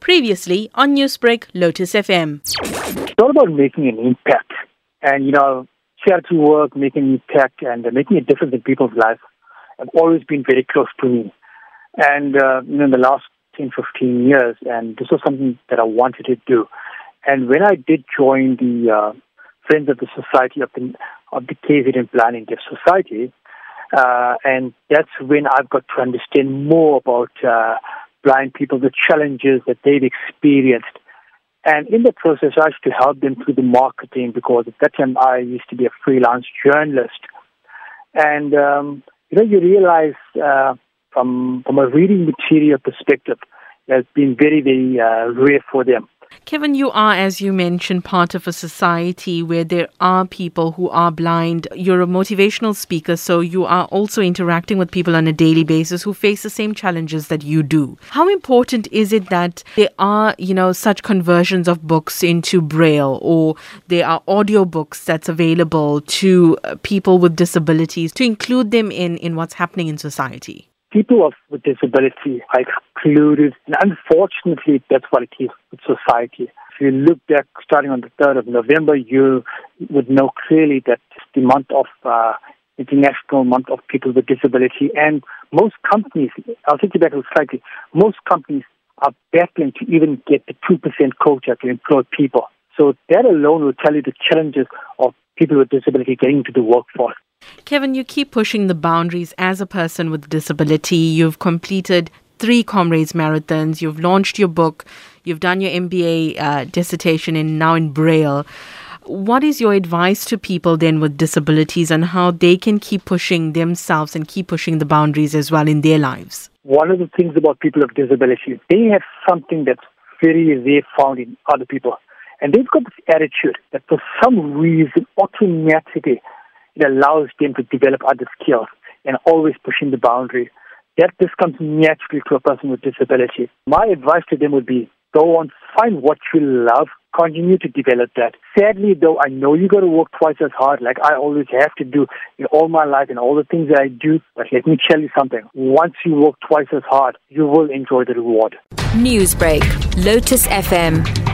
Previously on Newsbreak, Lotus FM. It's all about making an impact. And, you know, charity work, making an impact, and making a difference in people's lives have always been very close to me. And, uh, you know, in the last 10, 15 years, and this was something that I wanted to do. And when I did join the uh, Friends of the Society of the, of the KZN Blind and Deaf Society, uh, and that's when I've got to understand more about uh, blind people, the challenges that they've experienced. And in the process, I used to help them through the marketing because at that time I used to be a freelance journalist. And, um, you know, you realize uh, from, from a reading material perspective, it's been very, very uh, rare for them. Kevin, you are, as you mentioned, part of a society where there are people who are blind. You're a motivational speaker, so you are also interacting with people on a daily basis who face the same challenges that you do. How important is it that there are, you know, such conversions of books into Braille or there are audio books that's available to uh, people with disabilities to include them in, in what's happening in society? People of, with disability are excluded. And unfortunately, that's what it is with society. If you look back starting on the 3rd of November, you would know clearly that the month of uh, International Month of People with Disability, and most companies, I'll take you back slightly, most companies are battling to even get the 2% quota to employ people. So that alone will tell you the challenges of people with disability getting into the workforce. Kevin, you keep pushing the boundaries as a person with disability. You've completed three Comrades marathons. You've launched your book. You've done your MBA uh, dissertation in now in Braille. What is your advice to people then with disabilities and how they can keep pushing themselves and keep pushing the boundaries as well in their lives? One of the things about people with disabilities, they have something that's very rare found in other people. And they've got this attitude that for some reason, automatically, it allows them to develop other skills and always pushing the boundary. That this comes naturally to a person with disability. My advice to them would be go on, find what you love, continue to develop that. Sadly, though, I know you got to work twice as hard, like I always have to do in all my life and all the things that I do. But let me tell you something: once you work twice as hard, you will enjoy the reward. Newsbreak, Lotus FM,